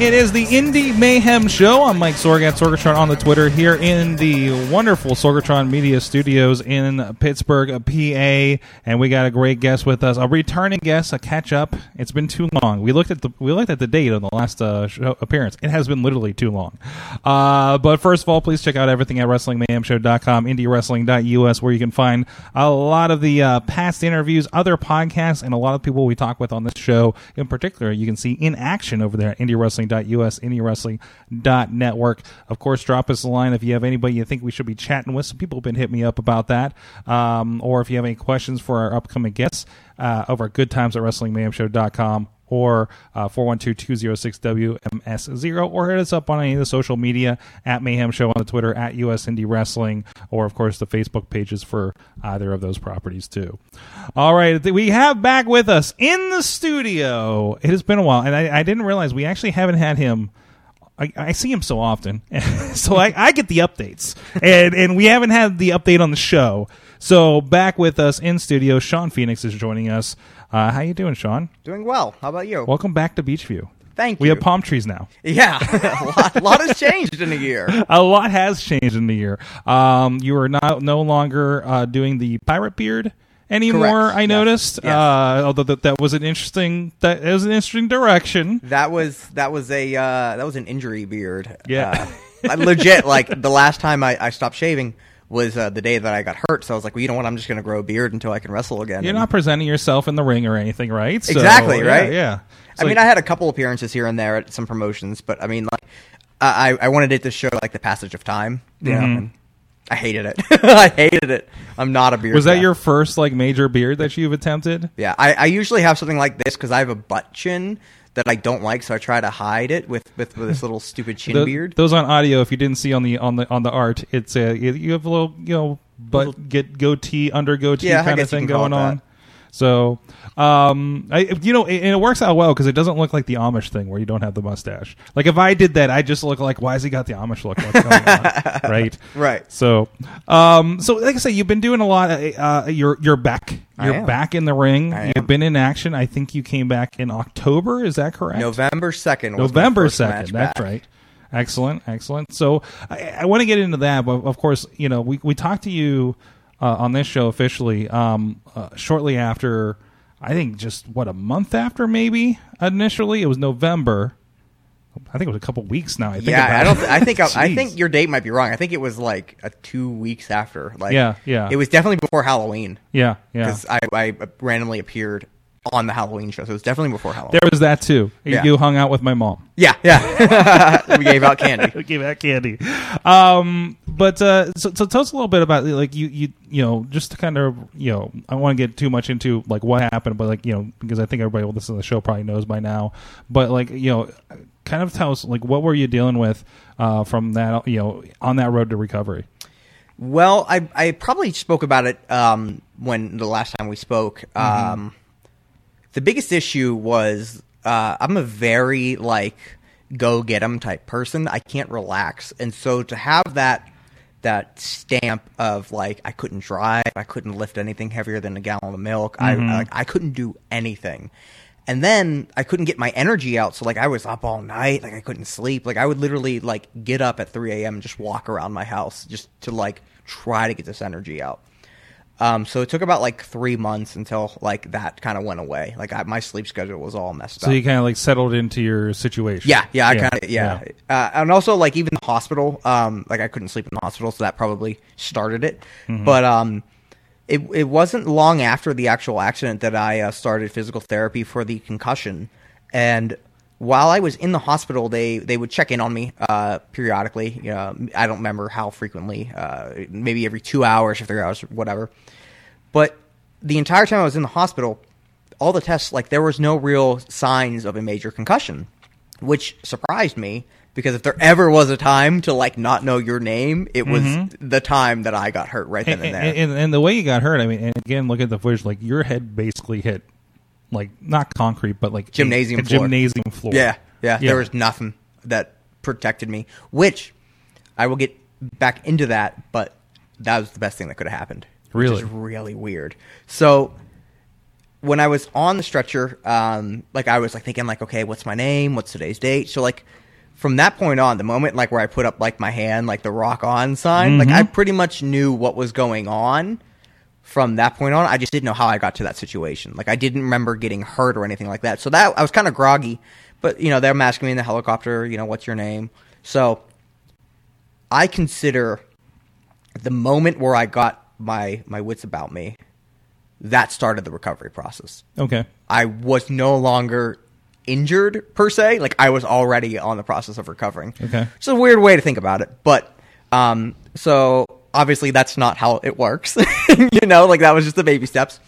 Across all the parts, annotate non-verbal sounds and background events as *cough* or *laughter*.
It is the Indie Mayhem Show. I'm Mike Sorg at Sorgatron on the Twitter here in the wonderful Sorgatron Media Studios in Pittsburgh, PA, and we got a great guest with us, a returning guest, a catch up. It's been too long. We looked at the we looked at the date on the last uh, show appearance. It has been literally too long. Uh, but first of all, please check out everything at WrestlingMayhemShow.com, IndieWrestling.us, where you can find a lot of the uh, past interviews, other podcasts, and a lot of people we talk with on this show. In particular, you can see in action over there at IndieWrestling.us, IndieWrestling.network. Of course, drop us a line if you have anybody you think we should be chatting with. Some people have been hitting me up about that. Um, or if you have any questions for our upcoming guests uh, over at goodtimes or uh, 412-206-WMS0 or hit us up on any of the social media at Mayhem Show on the Twitter at US Indie Wrestling or of course the Facebook pages for either of those properties too. All right, we have back with us in the studio. It has been a while and I, I didn't realize we actually haven't had him I, I see him so often, *laughs* so I, I get the updates, and and we haven't had the update on the show. So back with us in studio, Sean Phoenix is joining us. Uh, how you doing, Sean? Doing well. How about you? Welcome back to Beachview. Thank you. We have palm trees now. yeah, *laughs* a lot, lot has changed in a year. *laughs* A lot has changed in the year. Um, you are not no longer uh, doing the pirate beard anymore. Correct. I Yes. noticed. Yes. Uh, although that, that was an interesting that was an interesting direction. That was that was a uh, that was an injury beard. Yeah. uh, *laughs* legit. Like the last time I, I stopped shaving was uh, the day that I got hurt. So I was like, well, you know what? I'm just going to grow a beard until I can wrestle again. You're And- not presenting yourself in the ring or anything, right? So, Exactly, right? Yeah. It's I mean, I had a couple appearances here and there at some promotions, but I mean, like, I I wanted it to show like the passage of time. You know, Mm-hmm. and I hated it. *laughs* I hated it. I'm not a beard. Was that guy. your first like major beard that you've attempted? Yeah, I, I usually have something like this because I have a butt chin that I don't like, so I try to hide it with with, with this little stupid chin Tho- beard. Those on audio, if you didn't see on the on the on the art, it's a you have a little you know butt get goatee under goatee Yeah, kind of thing going on. that. So, um, I you know, and it works out well because it doesn't look like the Amish thing where you don't have the mustache. Like if I did that, I just look like, why has he got the Amish look? What's going on? *laughs* right, Right. So, um, so like I say, you've been doing a lot. Uh, you're you're back. You're back in the ring. You've been in action. I think you came back in October. Is that correct? November second. November second. That's back. right. Excellent, excellent. So I, I want to get into that, but of course, you know, we we talked to you uh, on this show officially um, uh, shortly after. I think just what a month after, maybe initially it was November. I think it was a couple weeks now. I think Yeah, about I don't. I think *laughs* I, I think your date might be wrong. I think it was like a two weeks after. Like, Yeah, yeah. It was definitely before Halloween Yeah, yeah. because I, I randomly appeared on the Halloween show, so it was definitely before Halloween. There was that too. Yeah. You hung out with my mom. yeah, yeah. *laughs* we gave out candy. *laughs* We gave out candy. Um, but uh, so, so tell us a little bit about like you you you know just to kind of you know I don't want to get too much into like what happened, but like you know because I think everybody who listens to the show probably knows by now. But like you know, kind of tell us like what were you dealing with uh, from that you know on that road to recovery. Well, I I probably spoke about it um, when the last time we spoke. Mm-hmm. Um, the biggest issue was uh, I'm a very like go get 'em type person. I can't relax, and so to have that that stamp of like I couldn't drive, I couldn't lift anything heavier than a gallon of milk. I like I couldn't do anything. And then I couldn't get my energy out, so like I was up all night, like I couldn't sleep. Like I would literally like get up at 3 a.m. and just walk around my house just to like try to get this energy out. Um, so it took about like three months until like that kind of went away. Like I, my sleep schedule was all messed So up. So you kind of like settled into your situation. Yeah, yeah, I kind of yeah, Uh, and also like even the hospital, um, like I couldn't sleep in the hospital, so that probably started it. Mm-hmm. But um, it it wasn't long after the actual accident that I uh, started physical therapy for the concussion, and while I was in the hospital, they they would check in on me uh, periodically. You know, I don't remember how frequently, uh, maybe every two hours or three hours, whatever. But the entire time I was in the hospital, all the tests, like there was no real signs of a major concussion, which surprised me because if there ever was a time to like not know your name, it was the time that I got hurt right then and, and, there. and, and the way you got hurt, I mean, and again, look at the footage. Like your head basically hit, like not concrete, but like Gymnasium a, floor. gymnasium floor. Yeah, yeah, There was nothing that protected me, which I will get back into that, but that was the best thing that could have happened. Which Really? is really weird. So when I was on the stretcher, um, like I was like thinking like, okay, what's my name? What's today's date? So like from that point on, the moment like where I put up like my hand, like the rock on sign, like I pretty much knew what was going on from that point on. I just didn't know how I got to that situation. Like I didn't remember getting hurt or anything like that. So that I was kind of groggy. But you know, they're asking me in the helicopter, you know, what's your name? So I consider the moment where I got my my wits about me, that started the recovery process. Okay. I was no longer injured per se. Like I was already on the process of recovering. Okay. It's a weird way to think about it, but um, so obviously that's not how it works. *laughs* you know, like that was just the baby steps.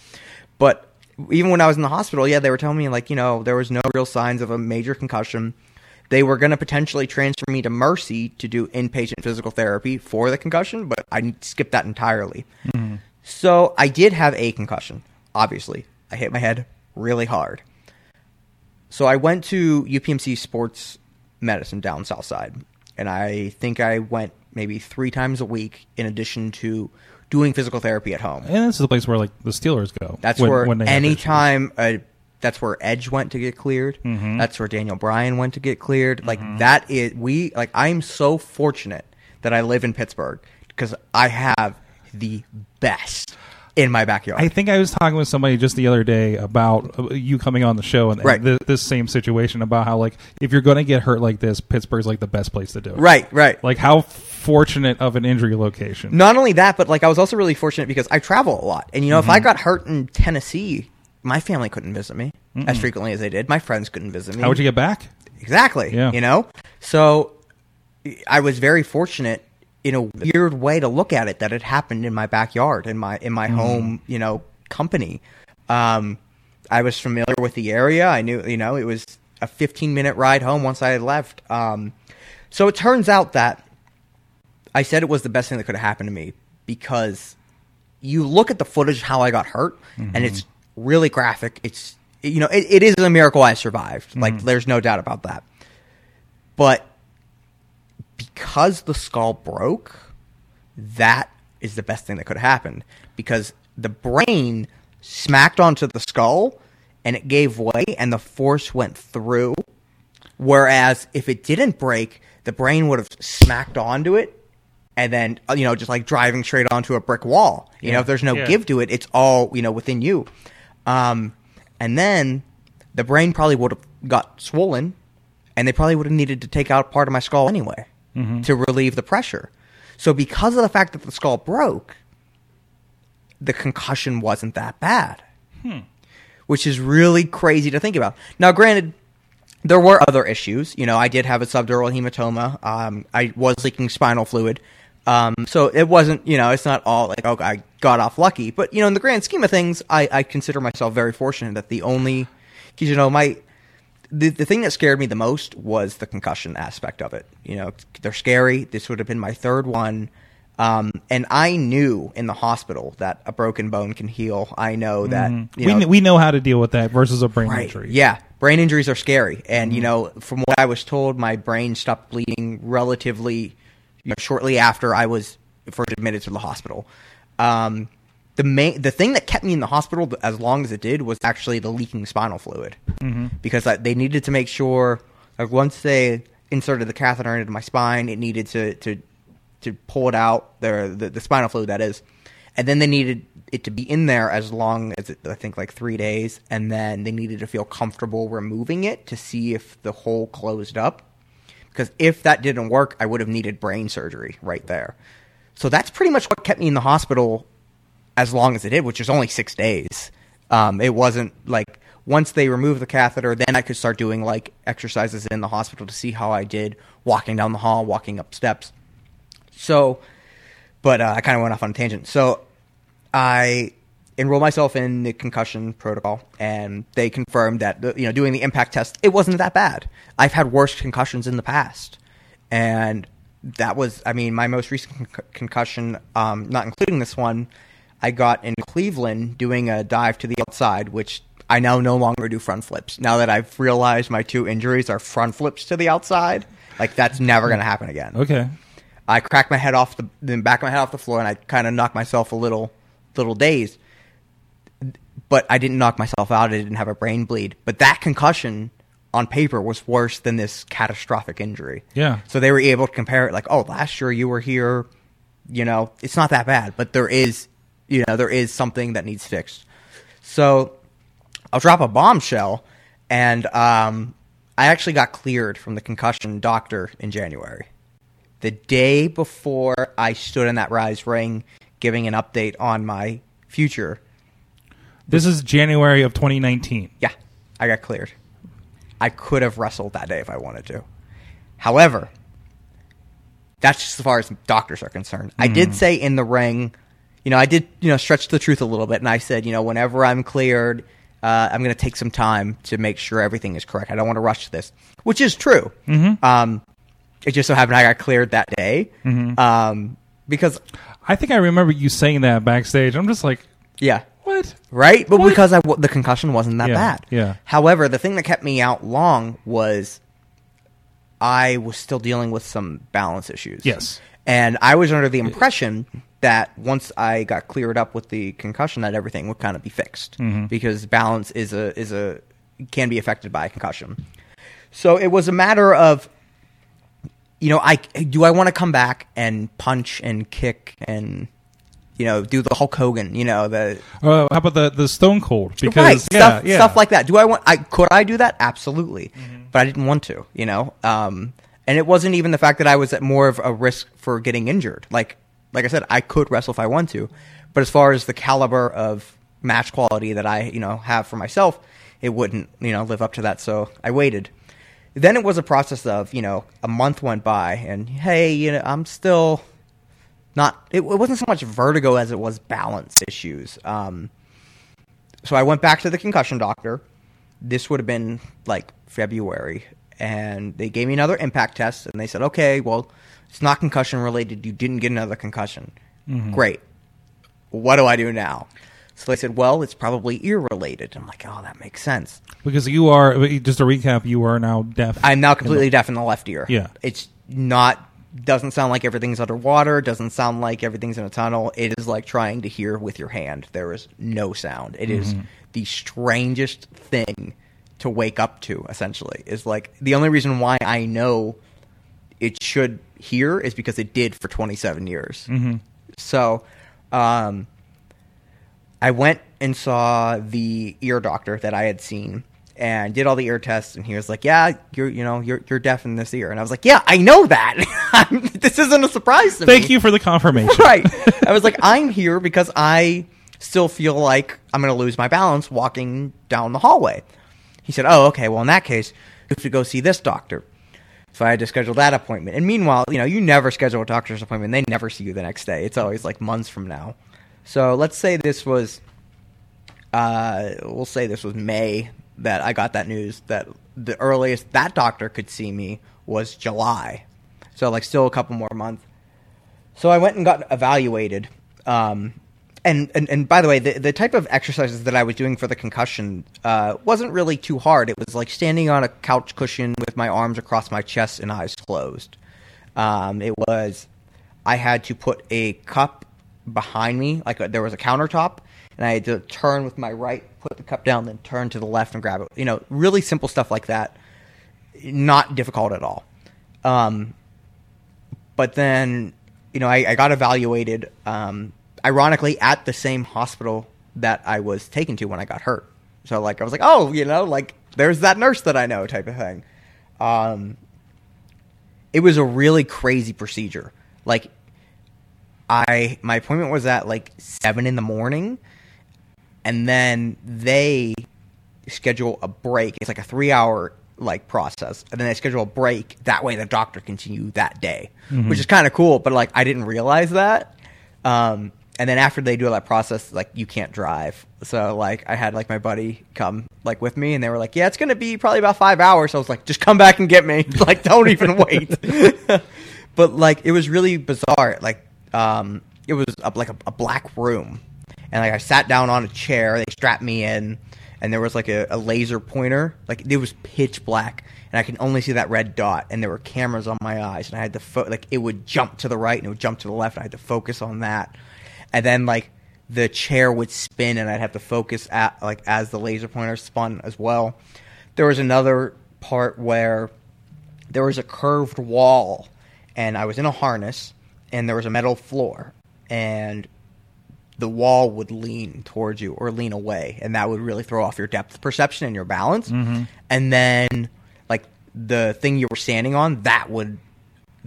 But even when I was in the hospital, yeah, they were telling me like you know there was no real signs of a major concussion. They were going to potentially transfer me to Mercy to do inpatient physical therapy for the concussion, but I skipped that entirely. Mm-hmm. So I did have a concussion. Obviously, I hit my head really hard. So I went to UPMC Sports Medicine down South Side, and I think I went maybe three times a week in addition to doing physical therapy at home. And this is the place where like the Steelers go. That's when- where when anytime that's where Edge went to get cleared. Mm-hmm. That's where Daniel Bryan went to get cleared. Like that is we like I'm so fortunate that I live in Pittsburgh because I have the best in my backyard. I think I was talking with somebody just the other day about uh, you coming on the show and, Right. thi- this same situation about how like if you're going to get hurt like this, Pittsburgh's like the best place to do it. right, right. Like how fortunate of an injury location. Not only that, but like I was also really fortunate because I travel a lot, and you know, if I got hurt in Tennessee, my family couldn't visit me as frequently as they did. My friends couldn't visit me. How would you get back? Exactly. Yeah. You know? So I was very fortunate in a weird way to look at it that it happened in my backyard, in my in my home, you know, company. Um I was familiar with the area. I knew, you know, it was a 15 minute ride home once I had left. Um so it turns out that I said it was the best thing that could have happened to me because you look at the footage of how I got hurt, and it's really graphic. It's you know it, it is a miracle I survived. Like there's no doubt about that. But because the skull broke, that is the best thing that could have happened because the brain smacked onto the skull and it gave way and the force went through. Whereas if it didn't break, the brain would have smacked onto it and then, uh, you know, just like driving straight onto a brick wall. You know, if there's no Yeah. give to it, it's all, you know, within you. Um, and then the brain probably would have got swollen and they probably would have needed to take out part of my skull anyway to relieve the pressure. So because of the fact that the skull broke, the concussion wasn't that bad, which is really crazy to think about. Now, granted, there were other issues. You know, I did have a subdural hematoma. Um, I was leaking spinal fluid. Um, so it wasn't, you know, it's not all like, oh, I got off lucky. But, you know, in the grand scheme of things, I, I consider myself very fortunate that the only, because, you know, my, the, the thing that scared me the most was the concussion aspect of it. You know, they're scary. This would have been my third one. Um, and I knew in the hospital that a broken bone can heal. I know that, you we, know, kn- we know how to deal with that versus a brain Right. injury. Yeah, brain injuries are scary, and you know, from what I was told, my brain stopped bleeding relatively you know, shortly after I was first admitted to the hospital. Um, the main, the thing that kept me in the hospital as long as it did was actually the leaking spinal fluid, mm-hmm. because I, they needed to make sure, like once they inserted the catheter into my spine, it needed to to to pull it out, the, the the spinal fluid that is, and then they needed it to be in there as long as it, I think like three days, and then they needed to feel comfortable removing it to see if the hole closed up. Because if that didn't work, I would have needed brain surgery right there. So that's pretty much what kept me in the hospital as long as it did, which is only six days. Um, it wasn't like once they removed the catheter, then I could start doing like exercises in the hospital to see how I did walking down the hall, walking up steps. So, but uh, I kind of went off on a tangent. So I enrolled myself in the concussion protocol, and they confirmed that the- you know doing the impact test, it wasn't that bad. I've had worse concussions in the past, and that was, I mean, my most recent con- concussion, um, not including this one, I got in Cleveland doing a dive to the outside, which I now no longer do front flips. Now that I've realized my two injuries are front flips to the outside, like that's never going to happen again. Okay. I cracked my head off the, the back of my head off the floor, and I kind of knocked myself a little, little dazed. But I didn't knock myself out. I didn't have a brain bleed. But that concussion on paper was worse than this catastrophic injury. Yeah. So they were able to compare it, like, oh, last year you were here. You know, it's not that bad, but there is, you know, there is something that needs fixed. So I'll drop a bombshell, and um, I actually got cleared from the concussion doctor in January the day before I stood in that rise ring giving an update on my future. This is January of 2019. Yeah, I got cleared. I could have wrestled that day if I wanted to. However, that's just as far as doctors are concerned. I did say in the ring, you know, I did, you know, stretch the truth a little bit, and I said, you know, whenever I'm cleared, uh, I'm going to take some time to make sure everything is correct. I don't want to rush this, which is true. Um, it just so happened I got cleared that day um, because, I think I remember you saying that backstage. I'm just like, yeah, what? right? But What? because I w- the concussion wasn't that Yeah, bad. yeah. However, the thing that kept me out long was I was still dealing with some balance issues. Yes. and I was under the impression that once I got cleared up with the concussion, that everything would kind of be fixed Mm-hmm. because balance is a is a can be affected by a concussion. So it was a matter of you know, I do I want to come back and punch and kick and you know do the Hulk Hogan, you know the Uh, how about the the Stone Cold? Because right yeah, stuff yeah. stuff like that. Do I want? I could I do that? Absolutely, but I didn't want to. You know, um, and it wasn't even the fact that I was at more of a risk for getting injured. Like like I said, I could wrestle if I want to, but as far as the caliber of match quality that I you know have for myself, it wouldn't you know live up to that. So I waited. Then it was a process of you know a month went by, and hey, you know I'm still not. It, it wasn't so much vertigo as it was balance issues. Um, so I went back to the concussion doctor. This would have been like February, and they gave me another impact test, and they said, "Okay, well, it's not concussion related. You didn't get another concussion. Mm-hmm. Great. What do I do now?" So they said, "Well, it's probably ear related." I'm like, "Oh, that makes sense." because you are just to recap, you are now deaf. I'm now completely deaf in the left ear. Yeah. It's not doesn't sound like everything's underwater, doesn't sound like everything's in a tunnel. It is like trying to hear with your hand. There is no sound. It is mm-hmm. the strangest thing to wake up to essentially. Is like the only reason why I know it should hear is because it did for 27 years. Mm-hmm. So, um, I went and saw the ear doctor that I had seen and did all the ear tests and he was like, "Yeah, you're you know, you're you're deaf in this ear." And I was like, "Yeah, I know that. *laughs* this isn't a surprise to me." Thank you for the confirmation. right. *laughs* I was like, "I'm here because I still feel like I'm going to lose my balance walking down the hallway." He said, "Oh, okay. Well, in that case, you have to go see this doctor." So I had to schedule that appointment. And meanwhile, you know, you never schedule a doctor's appointment. They never see you the next day. It's always like months from now. So let's say this was, uh, we'll say this was May that I got that news that the earliest that doctor could see me was July. So like still a couple more months. So I went and got evaluated. Um, and, and, and by the way, the, the type of exercises that I was doing for the concussion uh, wasn't really too hard. It was like standing on a couch cushion with my arms across my chest and eyes closed. Um, it was, I had to put a cup behind me, like a, there was a countertop, and I had to turn with my right, put the cup down, then turn to the left and grab it. You know, really simple stuff like that. Not difficult at all. Um, but then you know I, I got evaluated um, ironically at the same hospital that I was taken to when I got hurt. So like I was like, oh, you know, like there's that nurse that I know type of thing. Um, it was a really crazy procedure. Like I my appointment was at like seven in the morning, and then they schedule a break. It's like a three hour like process, and then they schedule a break. That way, the doctor you that day, which is kind of cool. But like, I didn't realize that. Um, and then after they do all that process, like you can't drive. So like I had like my buddy come like with me, and they were like, "Yeah, it's gonna be probably about five hours." So I was like, "Just come back and get me. *laughs* like, don't even *laughs* wait." *laughs* but like it was really bizarre. Like um, it was a, like a, a black room, and like I sat down on a chair. They strapped me in, and there was like a, a laser pointer. Like it was pitch black, and I can only see that red dot. And there were cameras on my eyes, and I had to fo- like it would jump to the right and it would jump to the left. And I had to focus on that, and then like the chair would spin, and I'd have to focus at like as the laser pointer spun as well. There was another part where there was a curved wall and I was in a harness and there was a metal floor and the wall would lean towards you or lean away and that would really throw off your depth perception and your balance. Mm-hmm. And then like the thing you were standing on that would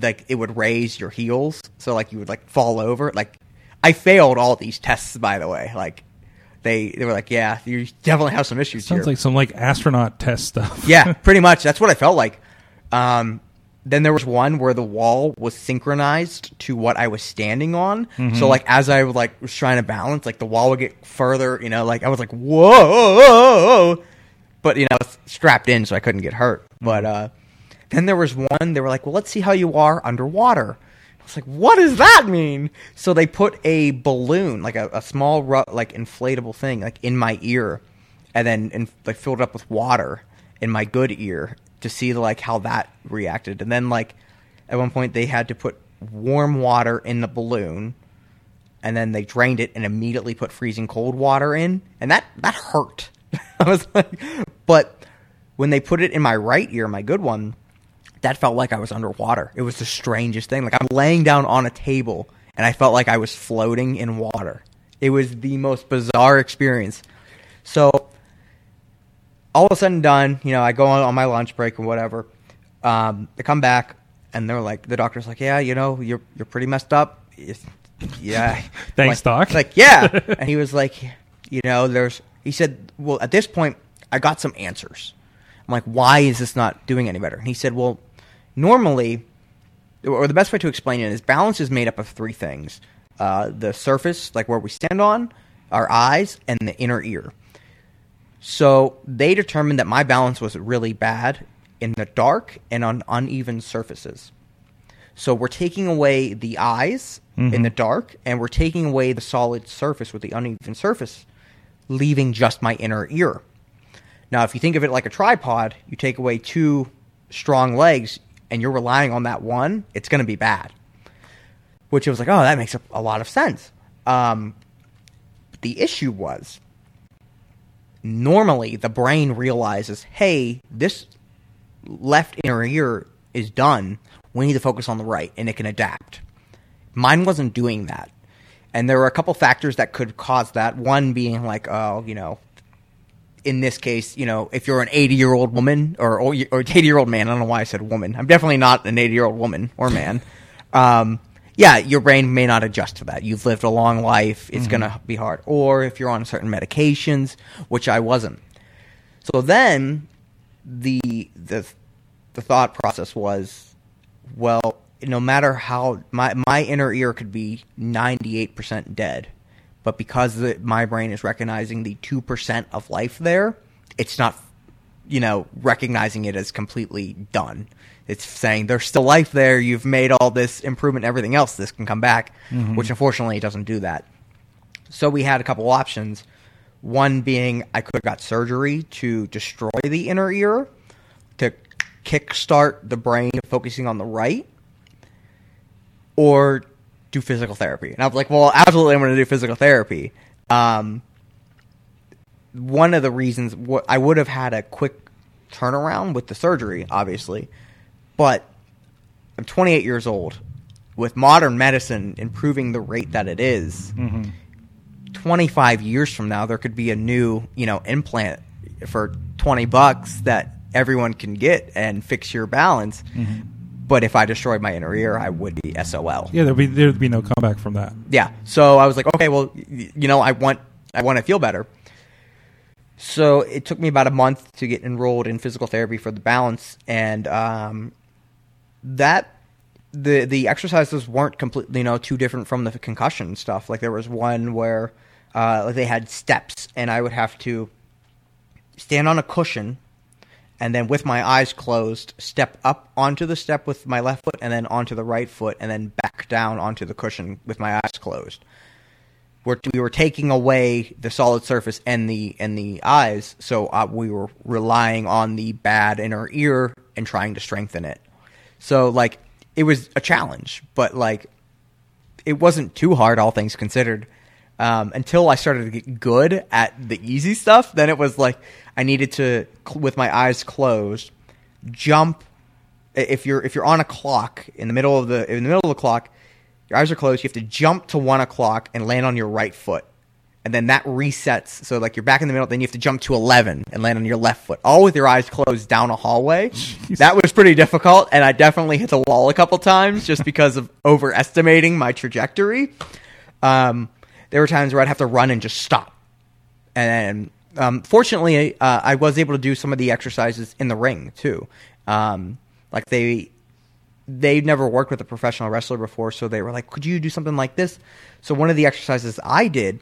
like it would raise your heels. So like you would like fall over like i failed all these tests by the way like they they were like yeah you definitely have some issues Sounds here like some like astronaut test stuff. yeah, *laughs* pretty much. That's what I felt like. Um, then there was one where the wall was synchronized to what I was standing on. So like as I like was trying to balance, like the wall would get further. You know, like I was like whoa, but you know, it's strapped in, so I couldn't get hurt. But uh, then there was one. They were like, well, let's see how you are underwater. I was like, what does that mean? So they put a balloon, like a, a small, like inflatable thing, like in my ear, and then and like filled it up with water in my good ear to see like how that reacted. And then like at one point they had to put warm water in the balloon, and then they drained it and immediately put freezing cold water in, and that that hurt. *laughs* I was like, but when they put it in my right ear, my good one, that felt like I was underwater. It was the strangest thing. Like I'm laying down on a table and I felt like I was floating in water. It was the most bizarre experience. So all of a sudden done, you know, I go on, on my lunch break or whatever. Um, I come back and they're like, the doctor's like, yeah, you know, you're you're pretty messed up. It's- yeah. *laughs* Thanks, like, doc. Like, yeah. *laughs* and he was like, you know, there's. He said, well, at this point, I got some answers. I'm like, why is this not doing any better? And he said, well, normally, or the best way to explain it is balance is made up of three things uh, the surface, like where we stand on, our eyes, and the inner ear. So they determined that my balance was really bad in the dark and on uneven surfaces. So we're taking away the eyes in the dark, and we're taking away the solid surface with the uneven surface, leaving just my inner ear. Now, if you think of it like a tripod, you take away two strong legs, and you're relying on that one, it's going to be bad. Which I was like, oh, that makes a, a lot of sense. Um, the issue was normally the brain realizes, hey, this left inner ear is done. We need to focus on the right, and it can adapt. Mine wasn't doing that. And there were a couple factors that could cause that. One being like, oh, you know, in this case, you know, if you're an 80 year old woman or or 80 year old man, I don't know why I said woman. I'm definitely not an 80 year old woman or man. *laughs* Um, yeah, your brain may not adjust to that. You've lived a long life; it's going to be hard. Or if you're on certain medications, which I wasn't. So then, the the the thought process was, well, no matter how my my inner ear could be 98% dead, but because the, my brain is recognizing the 2% of life there, it's not you know recognizing it as completely done. It's saying there's still life there. You've made all this improvement, and everything else. This can come back, mm-hmm. which unfortunately it doesn't do that. So we had a couple options. One being I could have got surgery to destroy the inner ear to kickstart the brain focusing on the right, or do physical therapy. And I was like, well, absolutely, I'm going to do physical therapy. Um, one of the reasons wh- I would have had a quick turnaround with the surgery, obviously, but I'm 28 years old. With modern medicine improving the rate that it is, 25 years from now, there could be a new, you know, implant for 20 bucks that everyone can get and fix your balance. But if I destroyed my inner ear, I would be SOL. Yeah, there'd be there'd be no comeback from that. Yeah. So I was like, okay, well, you know, I want I want to feel better. So it took me about a month to get enrolled in physical therapy for the balance, and um, that the the exercises weren't completely you know too different from the concussion stuff. Like there was one where uh, they had steps, and I would have to stand on a cushion, and then with my eyes closed, step up onto the step with my left foot, and then onto the right foot, and then back down onto the cushion with my eyes closed. We're, we were taking away the solid surface and the and the eyes, so uh, we were relying on the bad inner ear and trying to strengthen it. So like it was a challenge, but like it wasn't too hard, all things considered. Um, until I started to get good at the easy stuff, then it was like I needed to, with my eyes closed, jump. If you're if you're on a clock in the middle of the in the middle of the clock, your eyes are closed. You have to jump to one o'clock and land on your right foot, and then that resets. So like you're back in the middle. Then you have to jump to eleven and land on your left foot, all with your eyes closed down a hallway. That was pretty difficult, and I definitely hit the wall a couple times just because of overestimating my trajectory. Um, there were times where I'd have to run and just stop. And um, fortunately, uh, I was able to do some of the exercises in the ring too. Um, like they they'd never worked with a professional wrestler before, so they were like, "Could you do something like this?" So one of the exercises I did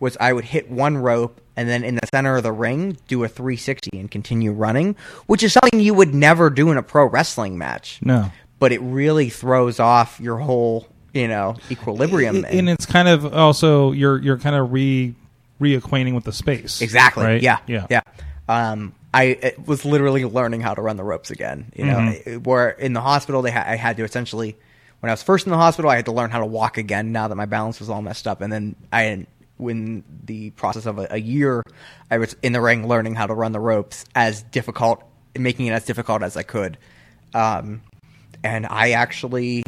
was I would hit one rope and then in the center of the ring do a 360 and continue running, which is something you would never do in a pro wrestling match. No. But it really throws off your whole, you know, equilibrium. I- and it's kind of also you're you're kind of re reacquainting with the space. Exactly. Right? Yeah. Yeah. Yeah. Um, I it was literally learning how to run the ropes again. You know, Mm-hmm. Where in the hospital they ha- I had to essentially when I was first in the hospital I had to learn how to walk again. Now that my balance was all messed up, and then I when the process of a, a year I was in the ring learning how to run the ropes as difficult, making it as difficult as I could. Um, and I actually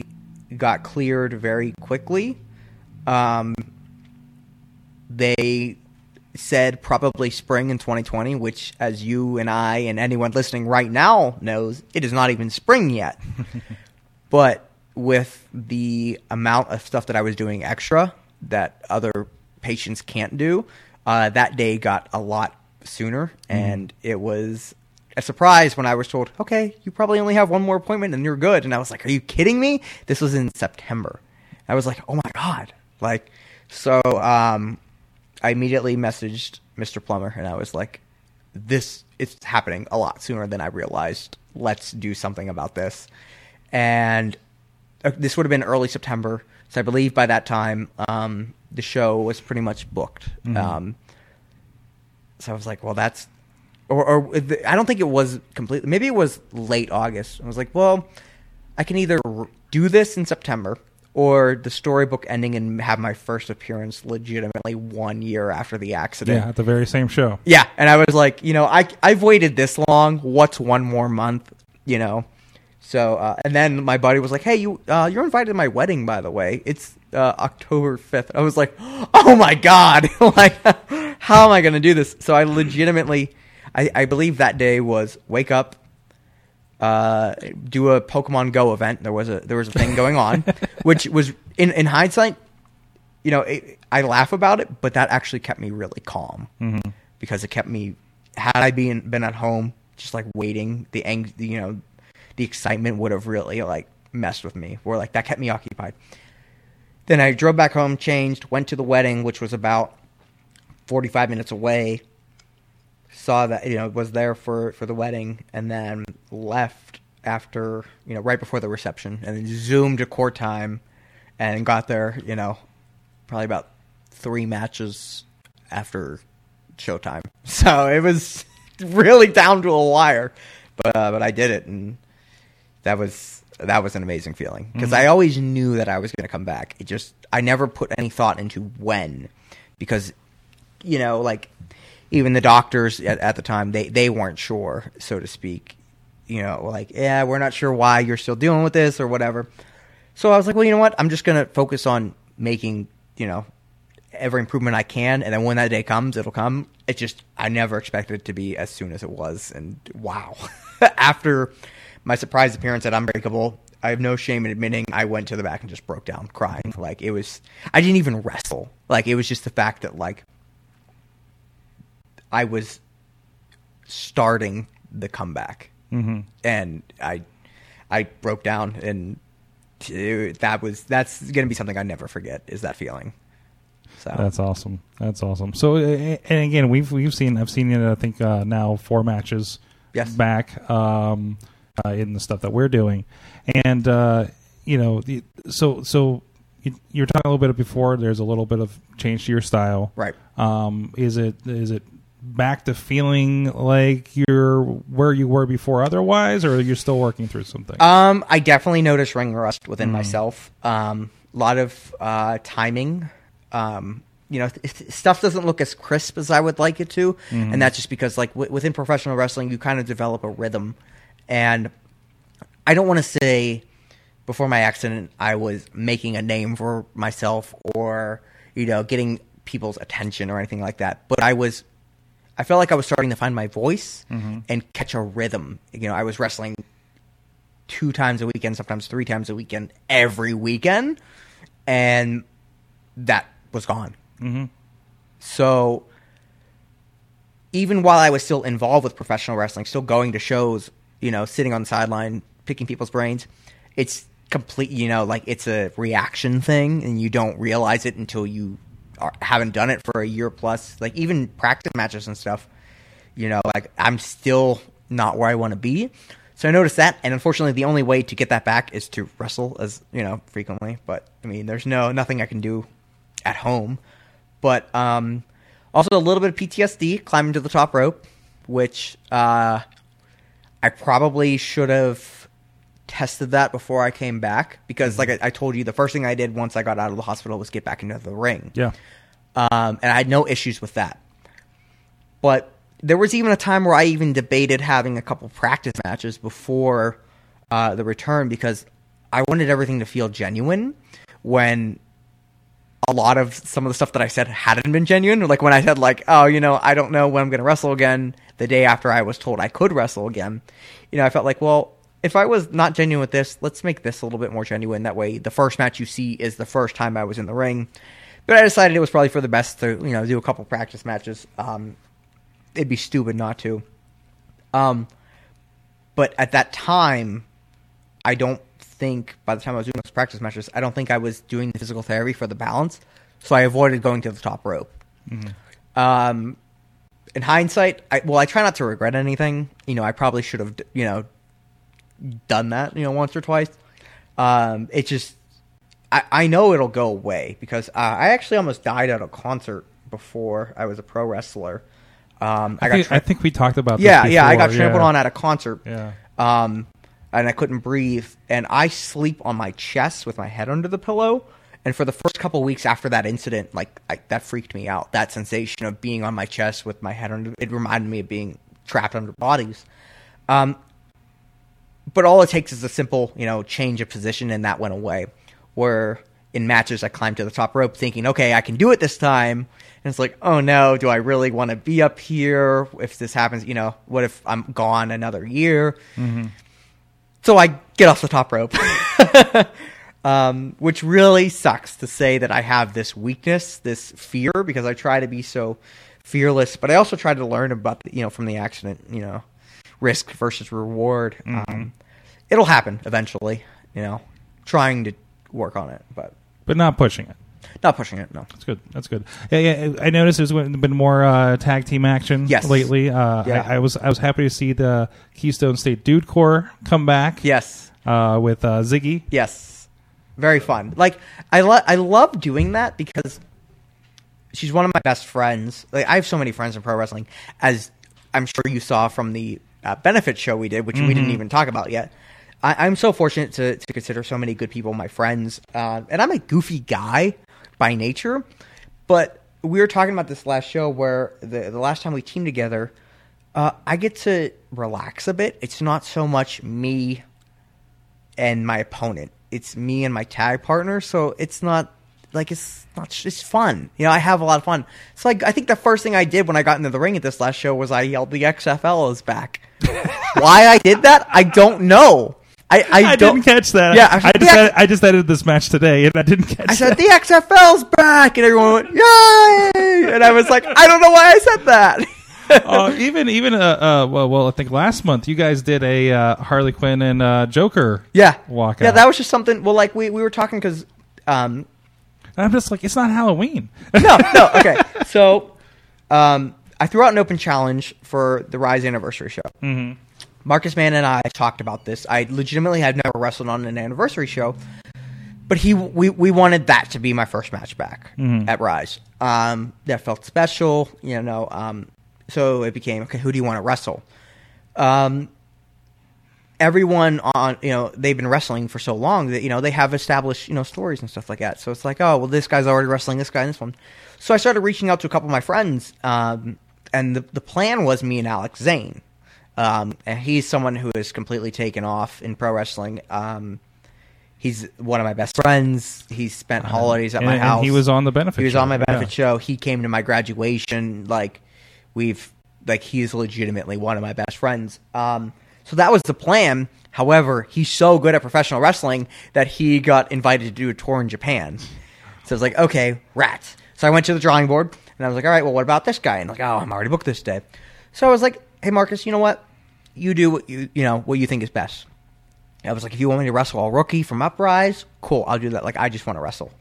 got cleared very quickly. Um, they said probably spring in 2020, which, as you and I and anyone listening right now knows, it is not even spring yet. *laughs* but with the amount of stuff that I was doing extra that other patients can't do, uh, that day got a lot sooner, and it was a surprise when I was told, "Okay, you probably only have one more appointment and you're good." And I was like, "Are you kidding me?" This was in September. I was like, "Oh my god!" Like, so um, I immediately messaged Mr. Plummer and I was like, "This is happening a lot sooner than I realized. Let's do something about this." And uh, this would have been early September, so I believe by that time um, the show was pretty much booked. Um, so I was like, "Well, that's," or, or I don't think it was completely. Maybe it was late August. I was like, "Well, I can either do this in September." Or the storybook ending and have my first appearance legitimately one year after the accident. Yeah, at the very same show. Yeah, and I was like, you know, I I've waited this long. What's one more month? You know. So uh, and then my buddy was like, "Hey, you uh, you're invited to my wedding, by the way. It's uh, October 5th. I was like, *gasps* "Oh my god! *laughs* like, *laughs* how am I going to do this?" So I legitimately, I, I believe that day was wake up, uh, do a Pokemon Go event. There was a there was a thing going on, *laughs* which was in in hindsight, you know, it, I laugh about it, but that actually kept me really calm because it kept me. Had I been been at home, just like waiting, the ang- you know, the excitement would have really like messed with me. Where like that kept me occupied. Then I drove back home, changed, went to the wedding, which was about forty five minutes away. Saw that you know was there for for the wedding, and then left after you know right before the reception, and then zoomed to court time, and got there you know probably about three matches after showtime. *laughs* So it was really down to a wire, but uh, but I did it, and that was that was an amazing feeling because I always knew that I was going to come back. It just I never put any thought into when, because you know like even the doctors at, at the time they they weren't sure, so to speak. You know, like yeah, we're not sure why you're still dealing with this or whatever. So I was like, well, you know what? I'm just gonna focus on making you know every improvement I can, and then when that day comes, it'll come. It just I never expected it to be as soon as it was, and wow! *laughs* After my surprise appearance at Unbreakable, I have no shame in admitting I went to the back and just broke down crying. Like it was, I didn't even wrestle. Like it was just the fact that like I was starting the comeback, mm-hmm. and I I broke down and that was that's gonna be something I never forget. Is that feeling? So That's awesome. That's awesome. So, and again, we've we've seen I've seen it. I think uh, now four matches Yes. back um, uh, in the stuff that we're doing, and uh, you know, the, so so you, you were talking a little bit before. There's a little bit of change to your style, Right. Um, is it is it back to feeling like you're where you were before, otherwise, or you're still working through something? Um, I definitely noticed ring rust within myself. Um, a lot of uh, timing. Um, you know, th- stuff doesn't look as crisp as I would like it to, and that's just because, like, w- within professional wrestling, you kind of develop a rhythm, and I don't want to say before my accident I was making a name for myself or you know getting people's attention or anything like that, but I was I felt like I was starting to find my voice and catch a rhythm. You know, I was wrestling two times a weekend, sometimes three times a weekend, every weekend, and that was gone. Mm-hmm. So even while I was still involved with professional wrestling, still going to shows, you know, sitting on the sideline, picking people's brains, it's complete, you know, like it's a reaction thing, and you don't realize it until you are, haven't done it for a year plus. Like even practice matches and stuff, you know, like I'm still not where I want to be. So I noticed that, and unfortunately, the only way to get that back is to wrestle as you know frequently. But I mean, there's no nothing I can do at home. But um, also a little bit of PTSD climbing to the top rope, which uh, I probably should have tested that before I came back because, like I, I told you, the first thing I did once I got out of the hospital was get back into the ring yeah, um, and I had no issues with that. But there was even a time where I even debated having a couple practice matches before uh, the return because I wanted everything to feel genuine. When a lot of some of the stuff that I said hadn't been genuine, like when I said like, "Oh, you know, I don't know when I'm going to wrestle again," the day after I was told I could wrestle again, you know, I felt like, well, if I was not genuine with this, let's make this a little bit more genuine. That way, the first match you see is the first time I was in the ring. But I decided it was probably for the best to you know do a couple practice matches. Um, it'd be stupid not to. Um, but at that time, I don't think by the time I was doing those practice matches, I don't think I was doing the physical therapy for the balance, so I avoided going to the top rope. Um, in hindsight, I, well, I try not to regret anything. You know, I probably should have, you know, done that, you know, once or twice. Um, it just, I, I know it'll go away because uh, I actually almost died at a concert before I was a pro wrestler. Um, I, I, got think, tra- I think we talked about. This yeah, yeah, I got trampled yeah. on at a concert. Yeah. Um, and I couldn't breathe, and I sleep on my chest with my head under the pillow. And for the first couple weeks after that incident, like I, that freaked me out. That sensation of being on my chest with my head under it reminded me of being trapped under bodies. Um, but all it takes is a simple, you know, change of position, and that went away. Where in matches, I climbed to the top rope, thinking, "Okay, I can do it this time." And it's like, "Oh no, do I really want to be up here? If this happens, you know, what if I'm gone another year?" So I get off the top rope, *laughs* um, which really sucks to say that I have this weakness, this fear, because I try to be so fearless, but I also try to learn about, the, you know, from the accident, you know, risk versus reward. Um, it'll happen eventually, you know, trying to work on it, but but not pushing it. not pushing it. No. That's good. That's good. Yeah, yeah. I noticed there's been more uh, tag team action Yes. lately. Uh, Yeah. I, I was I was happy to see the Keystone State Dude Corps come back. Yes. Uh, with uh, Ziggy. Yes, very fun. Like I lo- I love doing that because she's one of my best friends. Like I have so many friends in pro wrestling, as I'm sure you saw from the uh, benefit show we did, which we didn't even talk about yet. I- I'm so fortunate to, to consider so many good people my friends, uh, and I'm a goofy guy by nature. But we were talking about this last show where the the last time we teamed together, uh, I get to relax a bit. It's not so much me and my opponent. It's me and my tag partner, so it's not like it's not it's fun. You know, I have a lot of fun. So like I think the first thing I did when I got into the ring at this last show was I yelled the XFL is back. *laughs* Why I did that, I don't know. I I, I don't didn't catch that. Yeah, I, I- just. I just edited this match today, and I didn't catch. I that. said the XFL's back, and everyone went yay, and I was like, I don't know why I said that. uh, even even uh, uh, well, well, I think last month you guys did a uh, Harley Quinn and uh, Joker. Yeah, Walkout. Yeah, that was just something. Well, like we we were talking because, um, And I'm just like, it's not Halloween. no, no, *laughs* okay. So, um, I threw out an open challenge for the Rise anniversary show. Mm-hmm. Marcus Mann and I talked about this. I legitimately had never wrestled on an anniversary show, but he we we wanted that to be my first match back at Rise. Um, that felt special, you know. Um, so it became okay. Who do you want to wrestle? Um, everyone on you know they've been wrestling for so long that you know they have established you know stories and stuff like that. So it's like oh well this guy's already wrestling this guy and this one. So I started reaching out to a couple of my friends, um, and the the plan was me and Alex Zane, um, and he's someone who has completely taken off in pro wrestling. Um, he's one of my best friends. He spent holidays at And- my and house. he was on the benefit He was show, on my benefit yeah. show. He came to my graduation. Like we've like he's legitimately one of my best friends. Um, so that was the plan. However, he's so good at professional wrestling that he got invited to do a tour in Japan. So I was like, okay, rats. So I went to the drawing board and I was like, all right, well, what about this guy? And like, oh, I'm already booked this day. So I was like, hey, Marcus, you know what? You do what you you know what you think is best. I was like, if you want me to wrestle a rookie from Uprise, cool, I'll do that. Like, I just want to wrestle.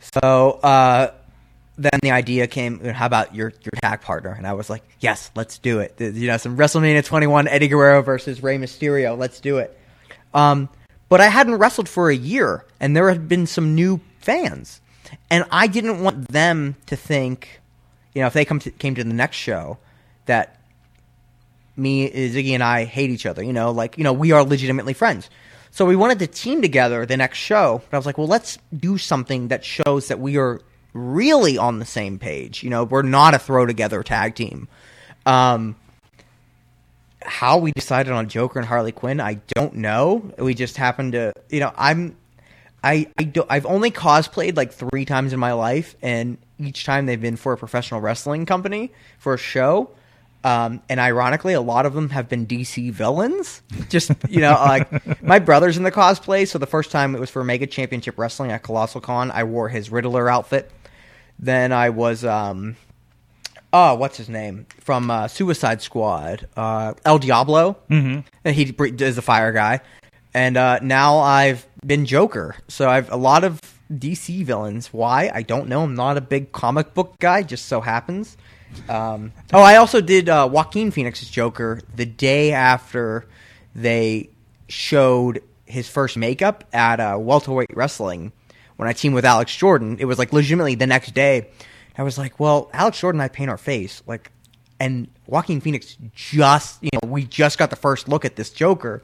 So uh, then the idea came, how about your your tag partner? And I was like, yes, let's do it. You know, some WrestleMania 21, Eddie Guerrero versus Rey Mysterio. Let's do it. Um, but I hadn't wrestled for a year, and there had been some new fans, and I didn't want them to think, you know, if they come to, came to the next show, that me, Ziggy, and I hate each other. You know, like you know, we are legitimately friends. So we wanted to team together the next show. But I was like, well, let's do something that shows that we are really on the same page. You know, we're not a throw together tag team. Um, how we decided on Joker and Harley Quinn, I don't know. We just happened to, you know, I'm, I, I do, I've only cosplayed like three times in my life, and each time they've been for a professional wrestling company for a show. Um, and ironically, a lot of them have been DC villains. *laughs* Just you know, like my brother's in the cosplay. So the first time it was for Mega Championship Wrestling at Colossal Con, I wore his Riddler outfit. Then I was, um, oh, what's his name from uh, Suicide Squad? Uh, El Diablo. Mm-hmm. And he is the fire guy. And uh, now I've been Joker. So I've a lot of DC villains. Why? I don't know. I'm not a big comic book guy. Just so happens. Um, oh, I also did uh, Joaquin Phoenix's Joker the day after they showed his first makeup at uh, welterweight wrestling when I teamed with Alex Jordan. It was like legitimately the next day. I was like, well, Alex Jordan and I paint our face like, and Joaquin Phoenix just you know we just got the first look at this Joker.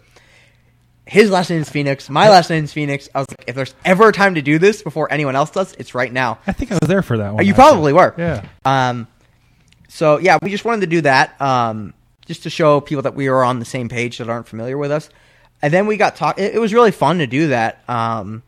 His last name is Phoenix. My last name is Phoenix. I was like, if there's ever a time to do this before anyone else does, it's right now. I think I was there for that one. You probably were. Yeah. Um, so yeah, we just wanted to do that, um, just to show people that we were on the same page that aren't familiar with us. And then we got talk. It, it was really fun to do that. Um,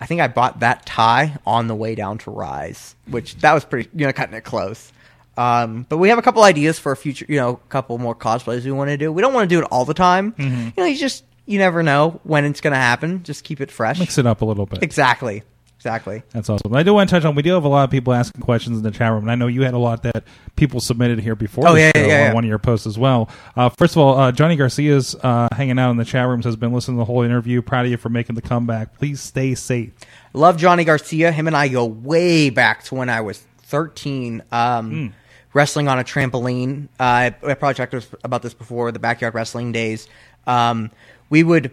I think I bought that tie on the way down to Rise, which that was pretty, you know, cutting it close. Um, but we have a couple ideas for a future, you know, a couple more cosplays we want to do. We don't want to do it all the time. Mm-hmm. You know, you just you never know when it's going to happen. Just keep it fresh. Mix it up a little bit. Exactly. Exactly. That's awesome. I do want to touch on. We do have a lot of people asking questions in the chat room, and I know you had a lot that people submitted here before Oh, the yeah, show yeah, yeah, on yeah. one of your posts as well. Uh, first of all, uh, Johnny Garcia's uh, hanging out in the chat rooms. Has been listening to the whole interview. Proud of you for making the comeback. Please stay safe. Love Johnny Garcia. Him and I go way back to when I was 13, um, wrestling on a trampoline. Uh, I, I probably talked about this before, the backyard wrestling days. Um, we would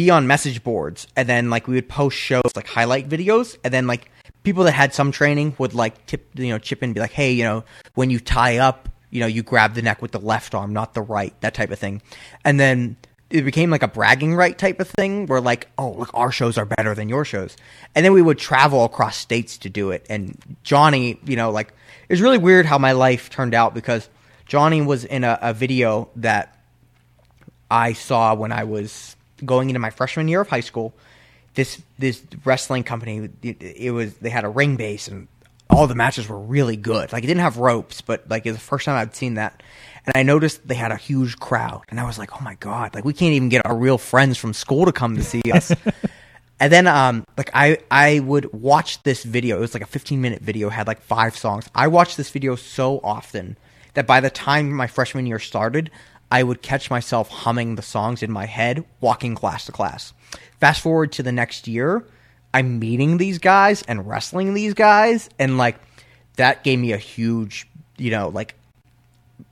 be on message boards, and then like we would post shows like highlight videos, and then like people that had some training would like tip, you know, chip in, and be like, hey, you know, when you tie up, you know, you grab the neck with the left arm, not the right, that type of thing, and then it became like a bragging right type of thing where like oh look our shows are better than your shows. And then we would travel across states to do it. And johnny you know like it was really weird how my life turned out because johnny was in a, a video that i saw when i was going into my freshman year of high school this this wrestling company it, it was they had a ring base and all the matches were really good like it didn't have ropes but like it was the first time i'd seen that and I noticed they had a huge crowd, and I was like, "Oh my god! Like we can't even get our real friends from school to come to see us." *laughs* and then, um, like I I would watch this video. It was like a 15 minute video, had like five songs. I watched this video so often that by the time my freshman year started, I would catch myself humming the songs in my head, walking class to class. Fast forward to the next year, I'm meeting these guys and wrestling these guys, and like that gave me a huge, you know, like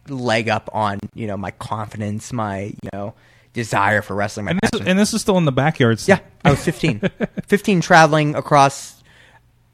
leg up on you know my confidence, my you know desire for wrestling. My And this, is, and this is still in the backyard. yeah, I was 15. *laughs* 15 traveling across.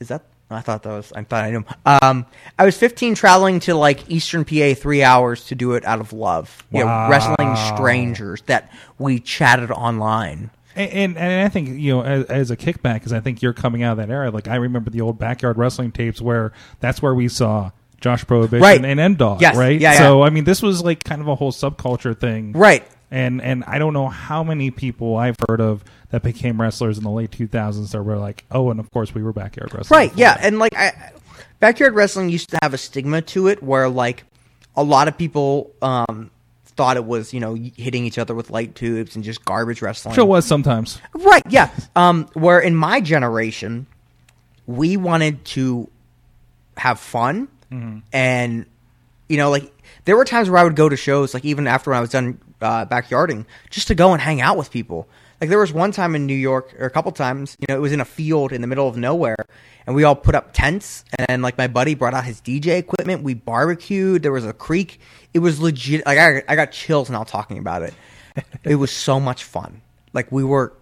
Is that? I thought that was. I thought I knew. Um, I was 15 traveling to like Eastern PA three hours to do it out of love. You know, wrestling strangers that we chatted online. And, and and I think you know as, as a kickback because I think you're coming out of that era. Like I remember the old backyard wrestling tapes where that's where we saw Josh Prohibition Right. and M Dog. Yes. Right. Yeah, yeah. So I mean, this was like kind of a whole subculture thing. Right. And and I don't know how many people I've heard of that became wrestlers in the late 2000s that were like, oh, and of course we were backyard wrestling. Right. Yeah, and like I, backyard wrestling used to have a stigma to it, where like a lot of people um, thought it was you know hitting each other with light tubes and just garbage wrestling. Sure was sometimes. Right. Yeah. Um, where in my generation, we wanted to have fun, and you know, like there were times where I would go to shows, like even after when I was done uh, backyarding, just to go and hang out with people. Like there was one time in New York, or a couple times, you know, it was in a field in the middle of nowhere, and we all put up tents, and like my buddy brought out his DJ equipment. We barbecued. There was a creek. It was legit. Like I, I got chills now talking about it. *laughs* it was so much fun. Like we were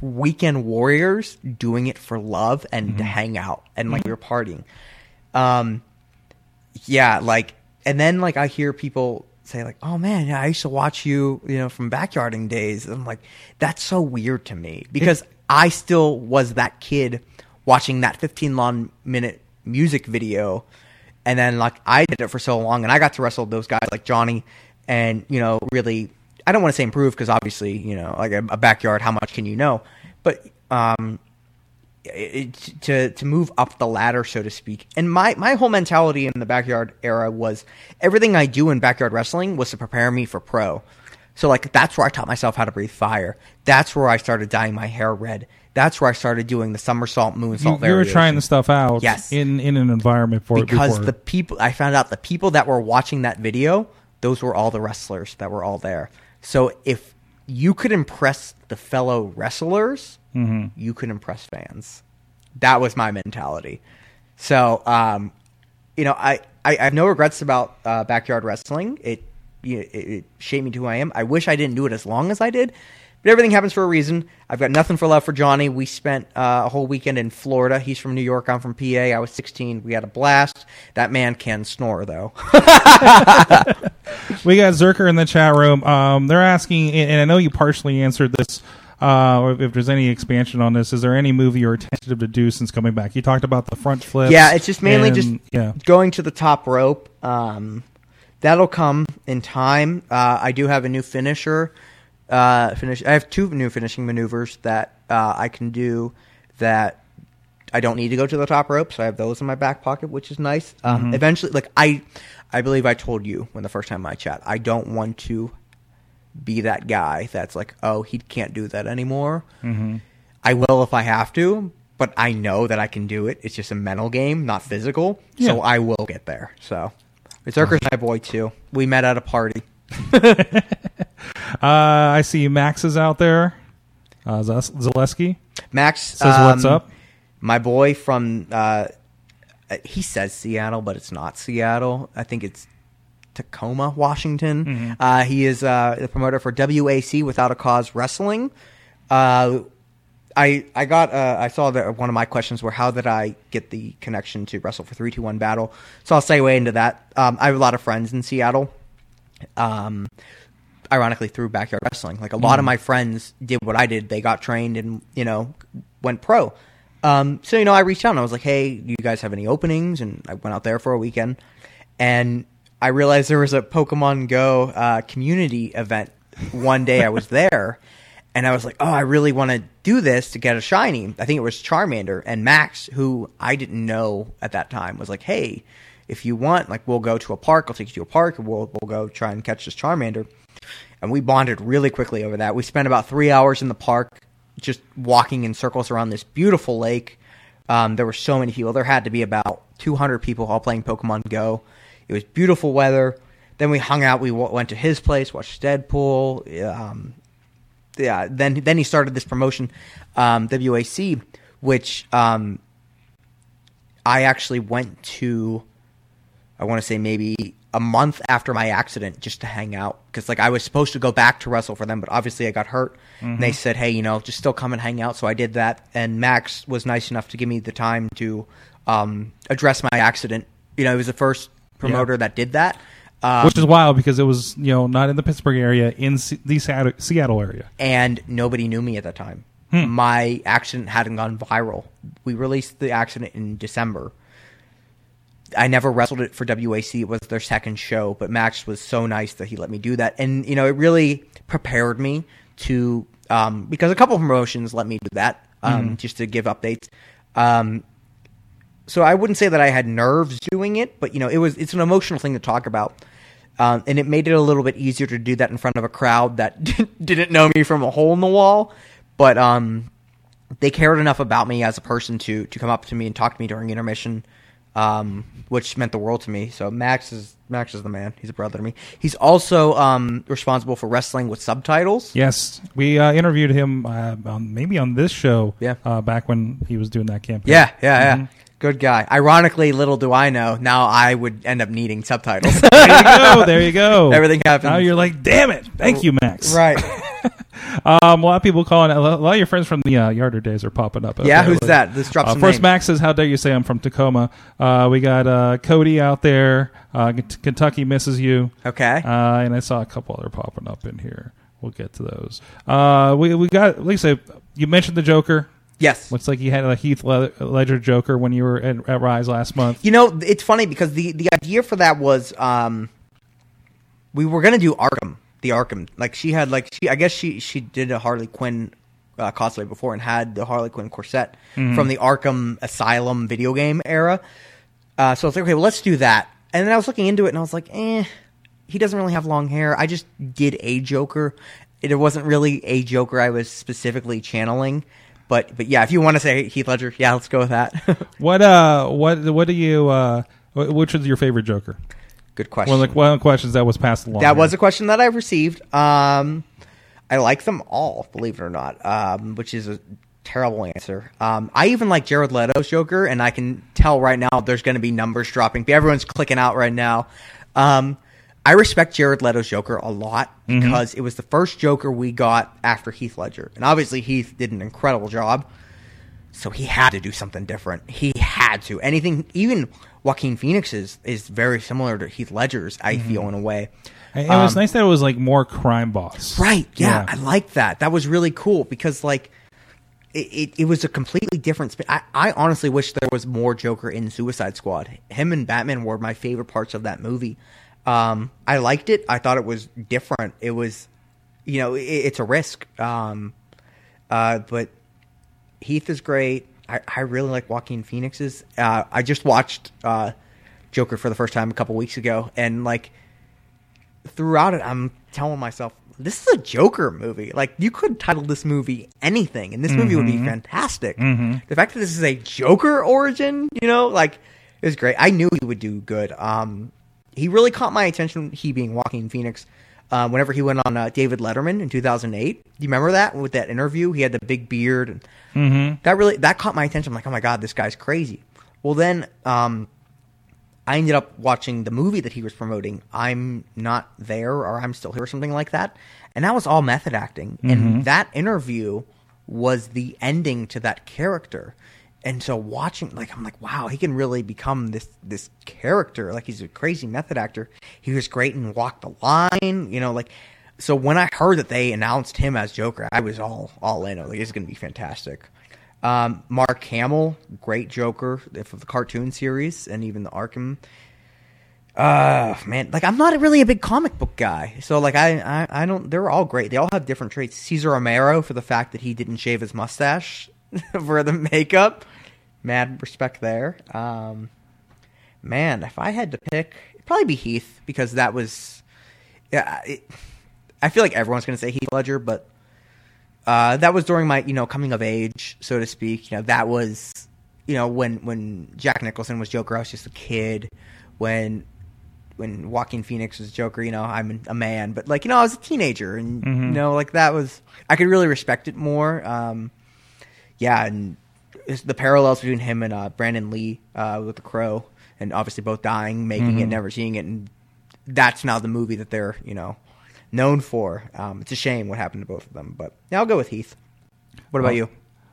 weekend warriors doing it for love and to hang out, and like we were partying. Um, yeah, like, and then like I hear people say like, "Oh man, yeah, I used to watch you, you know, from backyarding days." I'm like, that's so weird to me because I still was that kid watching that 15 long minute music video, and then like I did it for so long, and I got to wrestle those guys like Johnny, and you know, really, I don't want to say improve because obviously, you know, like a, a backyard, how much can you know? But um, it, to to move up the ladder, so to speak. And my my whole mentality in the backyard era was everything I do in backyard wrestling was to prepare me for pro. So like that's where I taught myself how to breathe fire. That's where I started dyeing my hair red. That's where I started doing the somersault, moonsault. You, you were trying the stuff out. Yes. In in an environment for because the people I found out the people that were watching that video, those were all the wrestlers that were all there. So if you could impress the fellow wrestlers, Mm-hmm. you could impress fans. That was my mentality. So, um, you know, I, I, I have no regrets about uh, backyard wrestling. It, you it, it shaped me to who I am. I wish I didn't do it as long as I did, but everything happens for a reason. I've got nothing for love for Johnny. We spent uh, a whole weekend in Florida. He's from New York. I'm from PA. I was 16. We had a blast. That man can snore though. *laughs* We got Zerker in the chat room. Um, they're asking, and I know you partially answered this. Uh, if there's any expansion on this, is there any movie you're tentative to do since coming back? You talked about the front flip. Yeah, it's just mainly just yeah. going to the top rope. Um, that'll come in time. Uh, I do have a new finisher. Uh, finish. I have two new finishing maneuvers that uh, I can do that I don't need to go to the top rope, so I have those in my back pocket, which is nice. Um, Eventually, like I, I believe I told you when the first time I chat, I don't want to be that guy that's like, oh, he can't do that anymore. Mm-hmm. I will if I have to, but I know that I can do it. It's just a mental game, not physical. So I will get there. So Berserker's my boy too. We met at a party. *laughs* Uh, I see Max is out there. Uh, Zaleski Max says, "What's um, up?" My boy from uh, he says Seattle, but it's not Seattle. I think it's Tacoma, Washington. Mm-hmm. Uh, he is uh, the promoter for WAC Without a Cause Wrestling. Uh, I I got uh, I saw that one of my questions were how did I get the connection to Wrestle for Three Two One Battle? So I'll segue into that. Um, I have a lot of friends in Seattle. Um, ironically through backyard wrestling. Like a lot of my friends did what I did. They got trained and you know went pro. Um, so you know I reached out and I was like, hey, do you guys have any openings? And I went out there for a weekend, and I realized there was a Pokemon Go uh, community event. One day I was *laughs* there. And I was like, oh, I really want to do this to get a shiny. I think it was Charmander. And Max, who I didn't know at that time, was like, hey, if you want, like, we'll go to a park. I'll take you to a park and we'll, we'll go try and catch this Charmander. And we bonded really quickly over that. We spent about three hours in the park just walking in circles around this beautiful lake. Um, there were so many people. There had to be about 200 people all playing Pokemon Go. It was beautiful weather. Then we hung out. We w- went to his place, watched Deadpool. Um, yeah. Then then he started this promotion, um, WAC, which um, I actually went to. I want to say maybe a month after my accident just to hang out because like I was supposed to go back to wrestle for them, but obviously I got hurt. And they said, hey, you know, just still come and hang out. So I did that, and Max was nice enough to give me the time to um, address my accident. You know, he was the first promoter that did that. Um, Which is wild because it was you know not in the Pittsburgh area, in Se- the Seattle, Seattle area. and nobody knew me at that time. My accident hadn't gone viral. We released the accident in December. I never wrestled it for WAC. It was their second show, but Max was so nice that he let me do that, and you know it really prepared me to um, because a couple of promotions let me do that um, just to give updates. Um, so I wouldn't say that I had nerves doing it, but you know, it was it's an emotional thing to talk about, um, and it made it a little bit easier to do that in front of a crowd that *laughs* didn't know me from a hole in the wall, but um, they cared enough about me as a person to to come up to me and talk to me during intermission, um, which meant the world to me. So Max is Max is the man. He's a brother to me. He's also um, responsible for wrestling with subtitles. Yes, we uh, interviewed him uh, on, maybe on this show. Yeah. uh, back when he was doing that campaign. Yeah, yeah, yeah. Good guy. Ironically, little do I know, now I would end up needing subtitles. *laughs* there you go. There you go. Everything happens. Now you're like, damn it! Thank you, Max. right. *laughs* *laughs* Um, a lot of people calling. A lot of your friends from the uh, Yarder days are popping up. Yeah, who's that? Let's drop Uh, first, names. Max says, "How dare you say I'm from Tacoma?" Uh, we got uh, Cody out there. Uh, K- Kentucky misses you. Okay. Uh, and I saw a couple other popping up in here. We'll get to those. Uh, we we got Lisa. You mentioned the Joker. yes. Looks like you had a Heath Le- Ledger Joker when you were at, at Rise last month. You know, it's funny because the the idea for that was um we were gonna do Arkham, the Arkham. Like she had like she I guess she she did a Harley Quinn uh, cosplay before and had the Harley Quinn corset from the Arkham Asylum video game era. Uh, so I was like, okay, well, let's do that. And then I was looking into it and I was like, eh, he doesn't really have long hair. I just did a Joker. It wasn't really a Joker I was specifically channeling. But but yeah, if you want to say Heath Ledger, yeah, let's go with that. *laughs* What uh what what do you uh which is your favorite Joker? Good question. One of the, one of the questions that was passed along. That here. was a question that I received. Um, I like them all, believe it or not, um, which is a terrible answer. Um, I even like Jared Leto's Joker, and I can tell right now there's going to be numbers dropping. Everyone's clicking out right now. Um, I respect Jared Leto's Joker a lot because it was the first Joker we got after Heath Ledger, and obviously Heath did an incredible job. So he had to do something different. He had to. Anything, even Joaquin Phoenix is, very similar to Heath Ledger's. I feel in a way. It was Um, nice that it was like more crime boss. Right. Yeah, Yeah. I like that. That was really cool because like it, it, it was a completely different spin. I, I honestly wish there was more Joker in Suicide Squad. Him and Batman were my favorite parts of that movie. Um, I liked it. I thought it was different. It was, you know, it, it's a risk. Um, uh, but Heath is great. I, I really like Joaquin Phoenix's. Uh, I just watched uh, Joker for the first time a couple weeks ago, and like throughout it, I'm telling myself, this is a Joker movie. Like, you could title this movie anything, and this movie would be fantastic. The fact that this is a Joker origin, you know, like, is great. I knew he would do good. Um, he really caught my attention, he being Joaquin Phoenix, uh, whenever he went on uh, David Letterman in 2008. Do you remember that with that interview? He had the big beard. And Mm-hmm. That really that caught my attention. I'm like, oh my god, this guy's crazy. Well, then um, I ended up watching the movie that he was promoting. I'm not there, or I'm still here, or something like that. And that was all method acting. And that interview was the ending to that character. And so watching, like, I'm like, wow, he can really become this this character. Like, he's a crazy method actor. He was great in Walk the Line. You know, like, so when I heard that they announced him as Joker, I was all all in. Like, it's going to be fantastic. Um, Mark Hamill, great Joker for the cartoon series and even the Arkham. Uh man, like I'm not really a big comic book guy, so like I, I I don't. They're all great. They all have different traits. Cesar Romero for the fact that he didn't shave his mustache *laughs* for the makeup. Mad respect there. Um, man, if I had to pick, it'd probably be Heath because that was. Yeah, it, I feel like everyone's gonna say Heath Ledger, but uh, that was during my you know coming of age, so to speak. You know that was you know when when Jack Nicholson was Joker, I was just a kid. When when Joaquin Phoenix was Joker. You know, I'm a man, but like you know, I was a teenager, and Mm-hmm. you know, like that was I could really respect it more. Um, yeah, and the parallels between him and uh, Brandon Lee uh, with the Crow, and obviously both dying, making Mm-hmm. it, never seeing it, and that's now the movie that they're you know known for. Um, it's a shame what happened to both of them, but yeah, I'll go with Heath. What about Oh. you?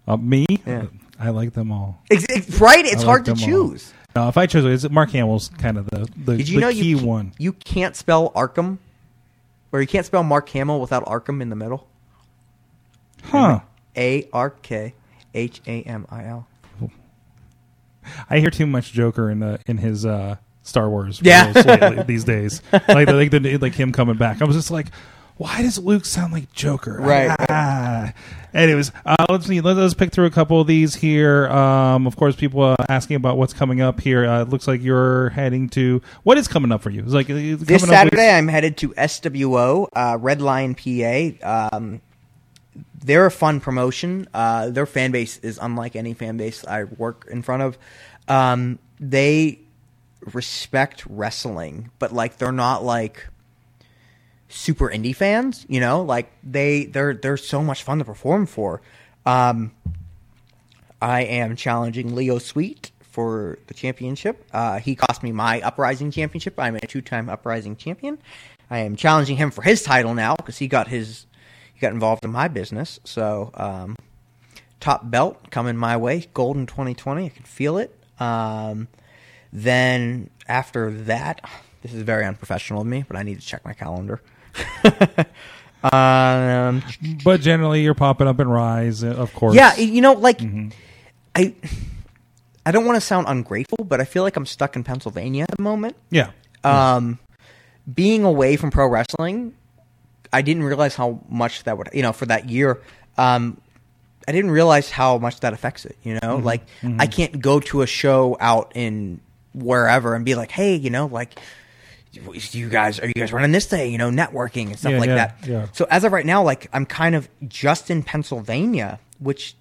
Uh, me, Yeah. I like them all. Ex- ex- right, it's I hard like to all. choose. No, if I chose, it's Mark Hamill's kind of the the, Did you the know key you one. You can't spell Arkham, or you can't spell Mark Hamill without Arkham in the middle. Huh? A R K H A M I L. I hear too much Joker in the in his uh, Star Wars Yeah. lately, *laughs* these days. Like like the, like him coming back. I was just like, why does Luke sound like Joker? Right. Ah. Anyways, uh, let's see. Let us pick through a couple of these here. Um, of course, people uh, asking about what's coming up here. Uh, it looks like you're heading to what is coming up for you? It's like uh, This coming up with- Saturday, I'm headed to SWO uh, Red Lion, PA. Um, they're a fun promotion. Uh, their fan base is unlike any fan base I work in front of. Um, they respect wrestling, but like they're not like super indie fans. You know, like they they're they're so much fun to perform for. Um, I am challenging Leo Sweet for the championship. Uh, he cost me my Uprising championship. I'm a two-time Uprising champion. I am challenging him for his title now because he got his got involved in my business. So um, top belt coming my way, golden 2020. I can feel it. Um, then after that, this is very unprofessional of me, but I need to check my calendar. *laughs* um, but generally, you're popping up in Rise, uh, of course. yeah, you know, like I, I don't want to sound ungrateful, but I feel like I'm stuck in Pennsylvania at the moment. yeah. Um, being away from pro wrestling, I didn't realize how much that would, you know, for that year. Um, I didn't realize how much that affects it. You know, like I can't go to a show out in wherever and be like, hey, you know, like. You guys, are you guys running this day? You know, networking and stuff Yeah, like yeah, that. yeah. So as of right now, like I'm kind of just in Pennsylvania, which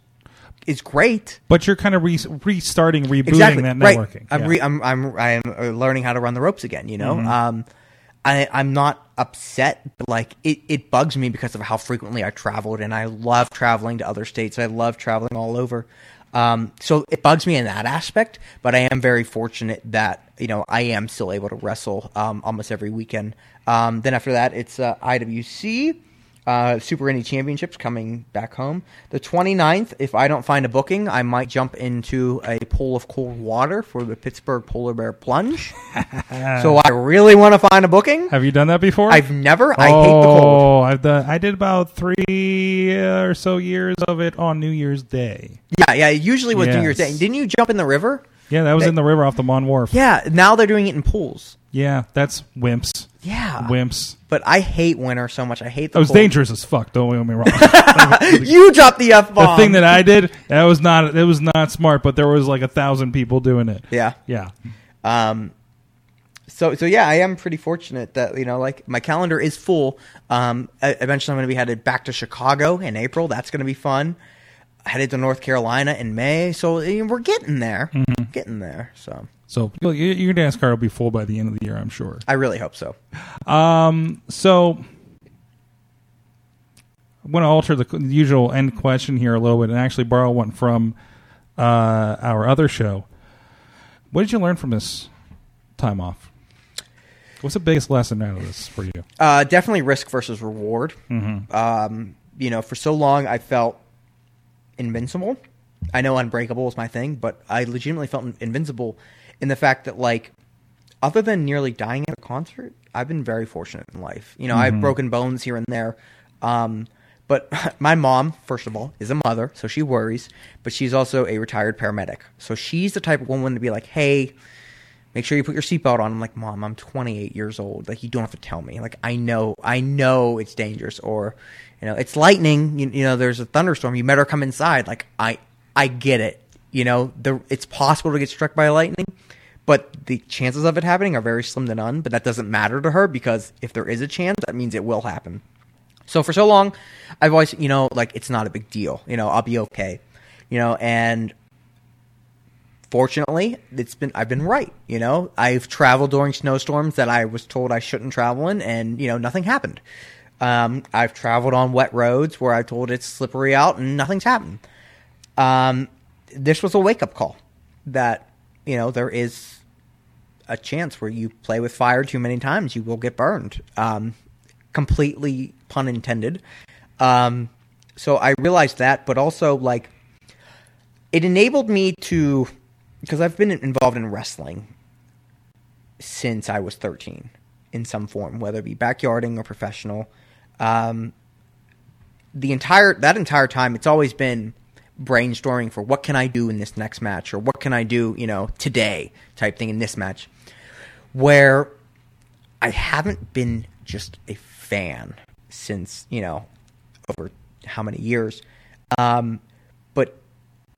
is great. But you're kind of re- restarting, rebooting exactly that right. networking. I'm, re- I'm I'm I'm learning how to run the ropes again. You Mm-hmm. know, um, I I'm not upset, but like it it bugs me because of how frequently I traveled, and I love traveling to other states. I love traveling all over. Um, so it bugs me in that aspect, but I am very fortunate that you know I am still able to wrestle um, almost every weekend. Um, then after that, it's uh, IWC uh, Super Indie Championships coming back home. The 29th, if I don't find a booking, I might jump into a pool of cold water for the Pittsburgh Polar Bear Plunge. *laughs* so I really want to find a booking. Have you done that before? I've never. I oh, hate the cold. I've done. I did about three uh, or so years of it on New Year's Day. Yeah, yeah. Usually was New Year's Day. Didn't you jump in the river? Yeah, that was They- in the river off the Mon Wharf. Yeah. Now they're doing it in pools. Yeah, that's wimps. Yeah. Wimps. But I hate winter so much. I hate the. It was cold. dangerous as fuck. Don't get me wrong. *laughs* *laughs* You dropped the f bomb. the thing that I did, that was not. It was not smart. But there was like a thousand people doing it. Yeah. Yeah. Um, so so yeah, I am pretty fortunate that you know, like my calendar is full. Um, eventually I'm going to be headed back to Chicago in April. That's going to be fun. Headed to North Carolina in May. So eh, we're getting there, getting there. So So your your dance card will be full by the end of the year, I'm sure. I really hope so. Um, so I'm going to alter the usual end question here a little bit and actually borrow one from uh, our other show. What did you learn from this time off? What's the biggest lesson out of this for you? Uh, definitely risk versus reward. Um, you know, for so long I felt invincible. I know unbreakable is my thing, but I legitimately felt invincible in the fact that, like, other than nearly dying at a concert, I've been very fortunate in life. You know, I've broken bones here and there. Um, but *laughs* my mom, first of all, is a mother, so she worries, but she's also a retired paramedic. So she's the type of woman to be like, hey, make sure you put your seatbelt on. I'm like, Mom, I'm 28 years old. Like, you don't have to tell me. Like, I know, I know it's dangerous. Or, you know, it's lightning. You, you know, there's a thunderstorm. You better come inside. Like, I, I get it. You know, the it's possible to get struck by lightning, but the chances of it happening are very slim to none. But that doesn't matter to her because if there is a chance, that means it will happen. So for so long, I've always, you know, like it's not a big deal. You know, I'll be okay. You know, and fortunately, it's been I've been right. You know, I've traveled during snowstorms that I was told I shouldn't travel in, and you know, nothing happened. Um, I've traveled on wet roads where I told it's slippery out, and nothing's happened. Um, this was a wake up call that you know there is a chance where you play with fire too many times, you will get burned. Um, completely pun intended. Um, so I realized that, but also like it enabled me to because I've been involved in wrestling since I was 13 in some form, whether it be backyarding or professional. Um, the entire that entire time, it's always been brainstorming for what can I do in this next match or what can I do, you know, today type thing in this match. Where I haven't been just a fan since, you know, over how many years. Um, but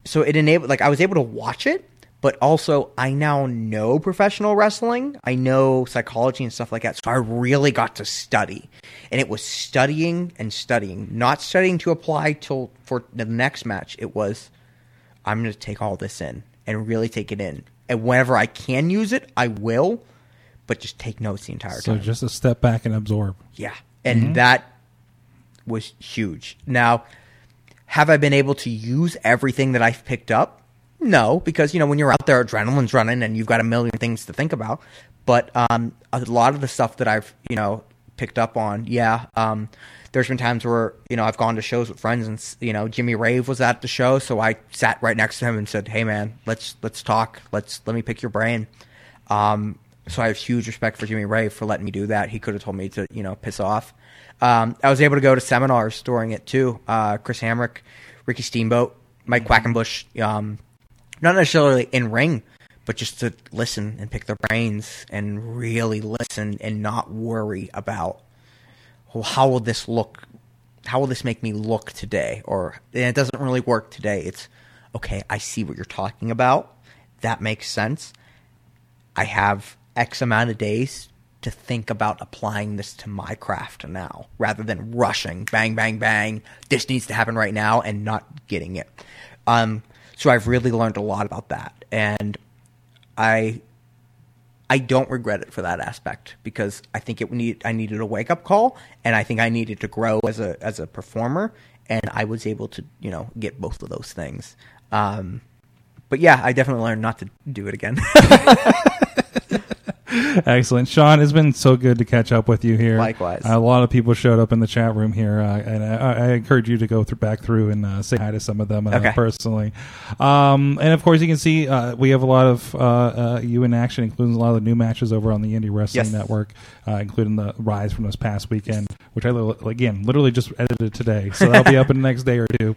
so it enabled like I was able to watch it, but also I now know professional wrestling. I know psychology and stuff like that. So I really got to study. And it was studying and studying, not studying to apply till for the next match. It was I'm going to take all this in and really take it in. And whenever I can use it, I will, but just take notes the entire So time. So just a step back and absorb. Yeah. And that was huge. Now, have I been able to use everything that I've picked up? No, because you know when you're out there, adrenaline's running, and you've got a million things to think about. But um, a lot of the stuff that I've you know picked up on, yeah. Um, there's been times where you know I've gone to shows with friends, and you know Jimmy Rave was at the show, so I sat right next to him and said, "Hey man, let's let's talk. Let's let me pick your brain." Um, so I have huge respect for Jimmy Rave for letting me do that. He could have told me to, you know, piss off. Um, I was able to go to seminars during it too. Uh, Chris Hamrick, Ricky Steamboat, Mike Quackenbush. Um, not necessarily in ring, but just to listen and pick their brains and really listen and not worry about well, how will this look? How will this make me look today? Or and it doesn't really work today. It's okay. I see what you're talking about. That makes sense. I have X amount of days to think about applying this to my craft now rather than rushing, bang, bang, bang. This needs to happen right now and not getting it. Um, so I've really learned a lot about that. And I I don't regret it for that aspect because I think it need I needed a wake up call and I think I needed to grow as a as a performer and I was able to you know get both of those things. Um, but yeah, I definitely learned not to do it again. *laughs* *laughs* Excellent, Sean. It's been so good to catch up with you here. Likewise. a lot of people showed up in the chat room here, uh, and I, I encourage you to go through, back through and uh, say hi to some of them uh, Okay. personally. Um, and of course, you can see uh, we have a lot of uh, uh, you in action, including a lot of the new matches over on the Indie Wrestling Yes. Network, uh, including the Rise from this past weekend, which I again literally just edited today, so that'll be up in the next day or two.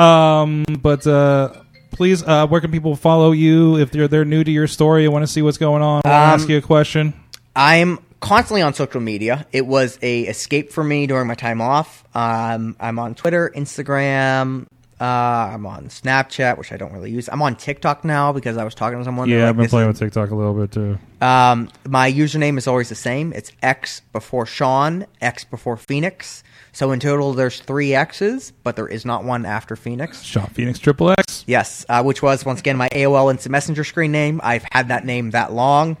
Um, but uh, please, uh, where can people follow you if they're they're new to your story and want to see what's going on? Want to Um, ask you a question? I'm constantly on social media. It was a escape for me during my time off. Um, I'm on Twitter, Instagram. Uh, I'm on Snapchat, which I don't really use. I'm on TikTok now because I was talking to someone. Yeah, like, I've been playing with TikTok a little bit too. Um, my username is always the same. It's X before Sean, X before Phoenix. So in total, there's three X's, but there is not one after Phoenix. Shot Phoenix Triple X. Yes, uh, which was once again my AOL Instant Messenger screen name. I've had that name that long.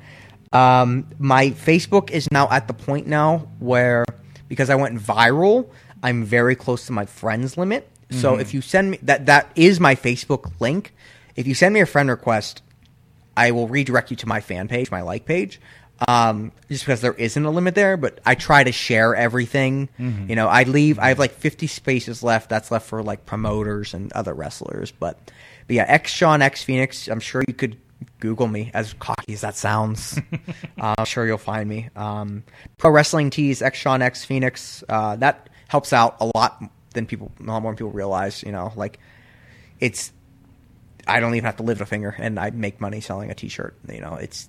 Um, my Facebook is now at the point now where because I went viral, I'm very close to my friends limit. So if you send me that, that is my Facebook link. If you send me a friend request, I will redirect you to my fan page, my like page. Um, just because there isn't a limit there, but I try to share everything. You know, I leave. I have like 50 spaces left. That's left for like promoters and other wrestlers. But, but yeah, X Sean X Phoenix. I'm sure you could Google me. As cocky as that sounds, *laughs* uh, I'm sure you'll find me. Um, Pro Wrestling Tees X Sean X Phoenix. Uh, that helps out a lot than people, a lot more people realize. You know, like it's I don't even have to lift a finger, and I make money selling a T-shirt. You know, it's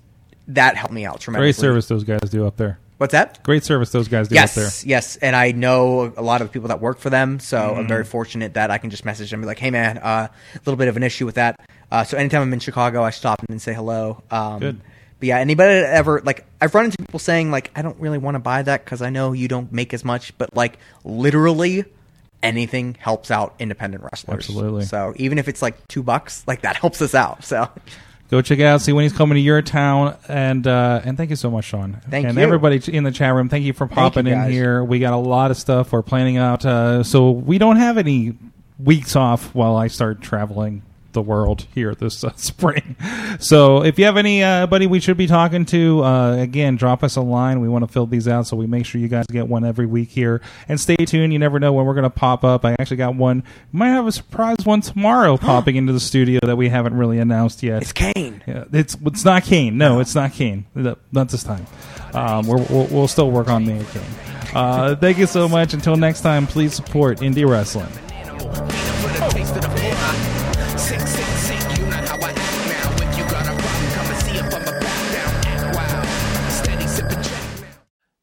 that helped me out tremendously. Great service those guys do up there. What's that? Great service those guys do up there. Yes, yes, and I know a lot of the people that work for them, so I'm Mm-hmm. very fortunate that I can just message them and be like, "Hey, man, uh, a little bit of an issue with that." Uh, so anytime I'm in Chicago, I stop and say hello. Um, Good. But yeah, anybody that ever like I've run into people saying like, "I don't really want to buy that because I know you don't make as much," but like literally anything helps out independent wrestlers. Absolutely. So even if it's like two bucks, like that helps us out. So Go check it out. See when he's coming to your town, and uh, and thank you so much, Sean. Thank and you. everybody in the chat room. Thank you for popping you, in here. We got a lot of stuff we're planning out, uh, so we don't have any weeks off while I start traveling the world here this uh, *laughs* spring. So if you have anybody we should be talking to, uh, again, drop us a line. We want to fill these out, so we make sure you guys get one every week here. And stay tuned. You never know when we're going to pop up. I actually got one. Might have a surprise one tomorrow popping into the studio that we haven't really announced yet. it's Kane. Yeah, it's it's not Kane. No, it's not Kane. Not this time. Um, we're, we'll, we'll still work on the Kane. Uh, thank you so much. Until next time, please support indie wrestling.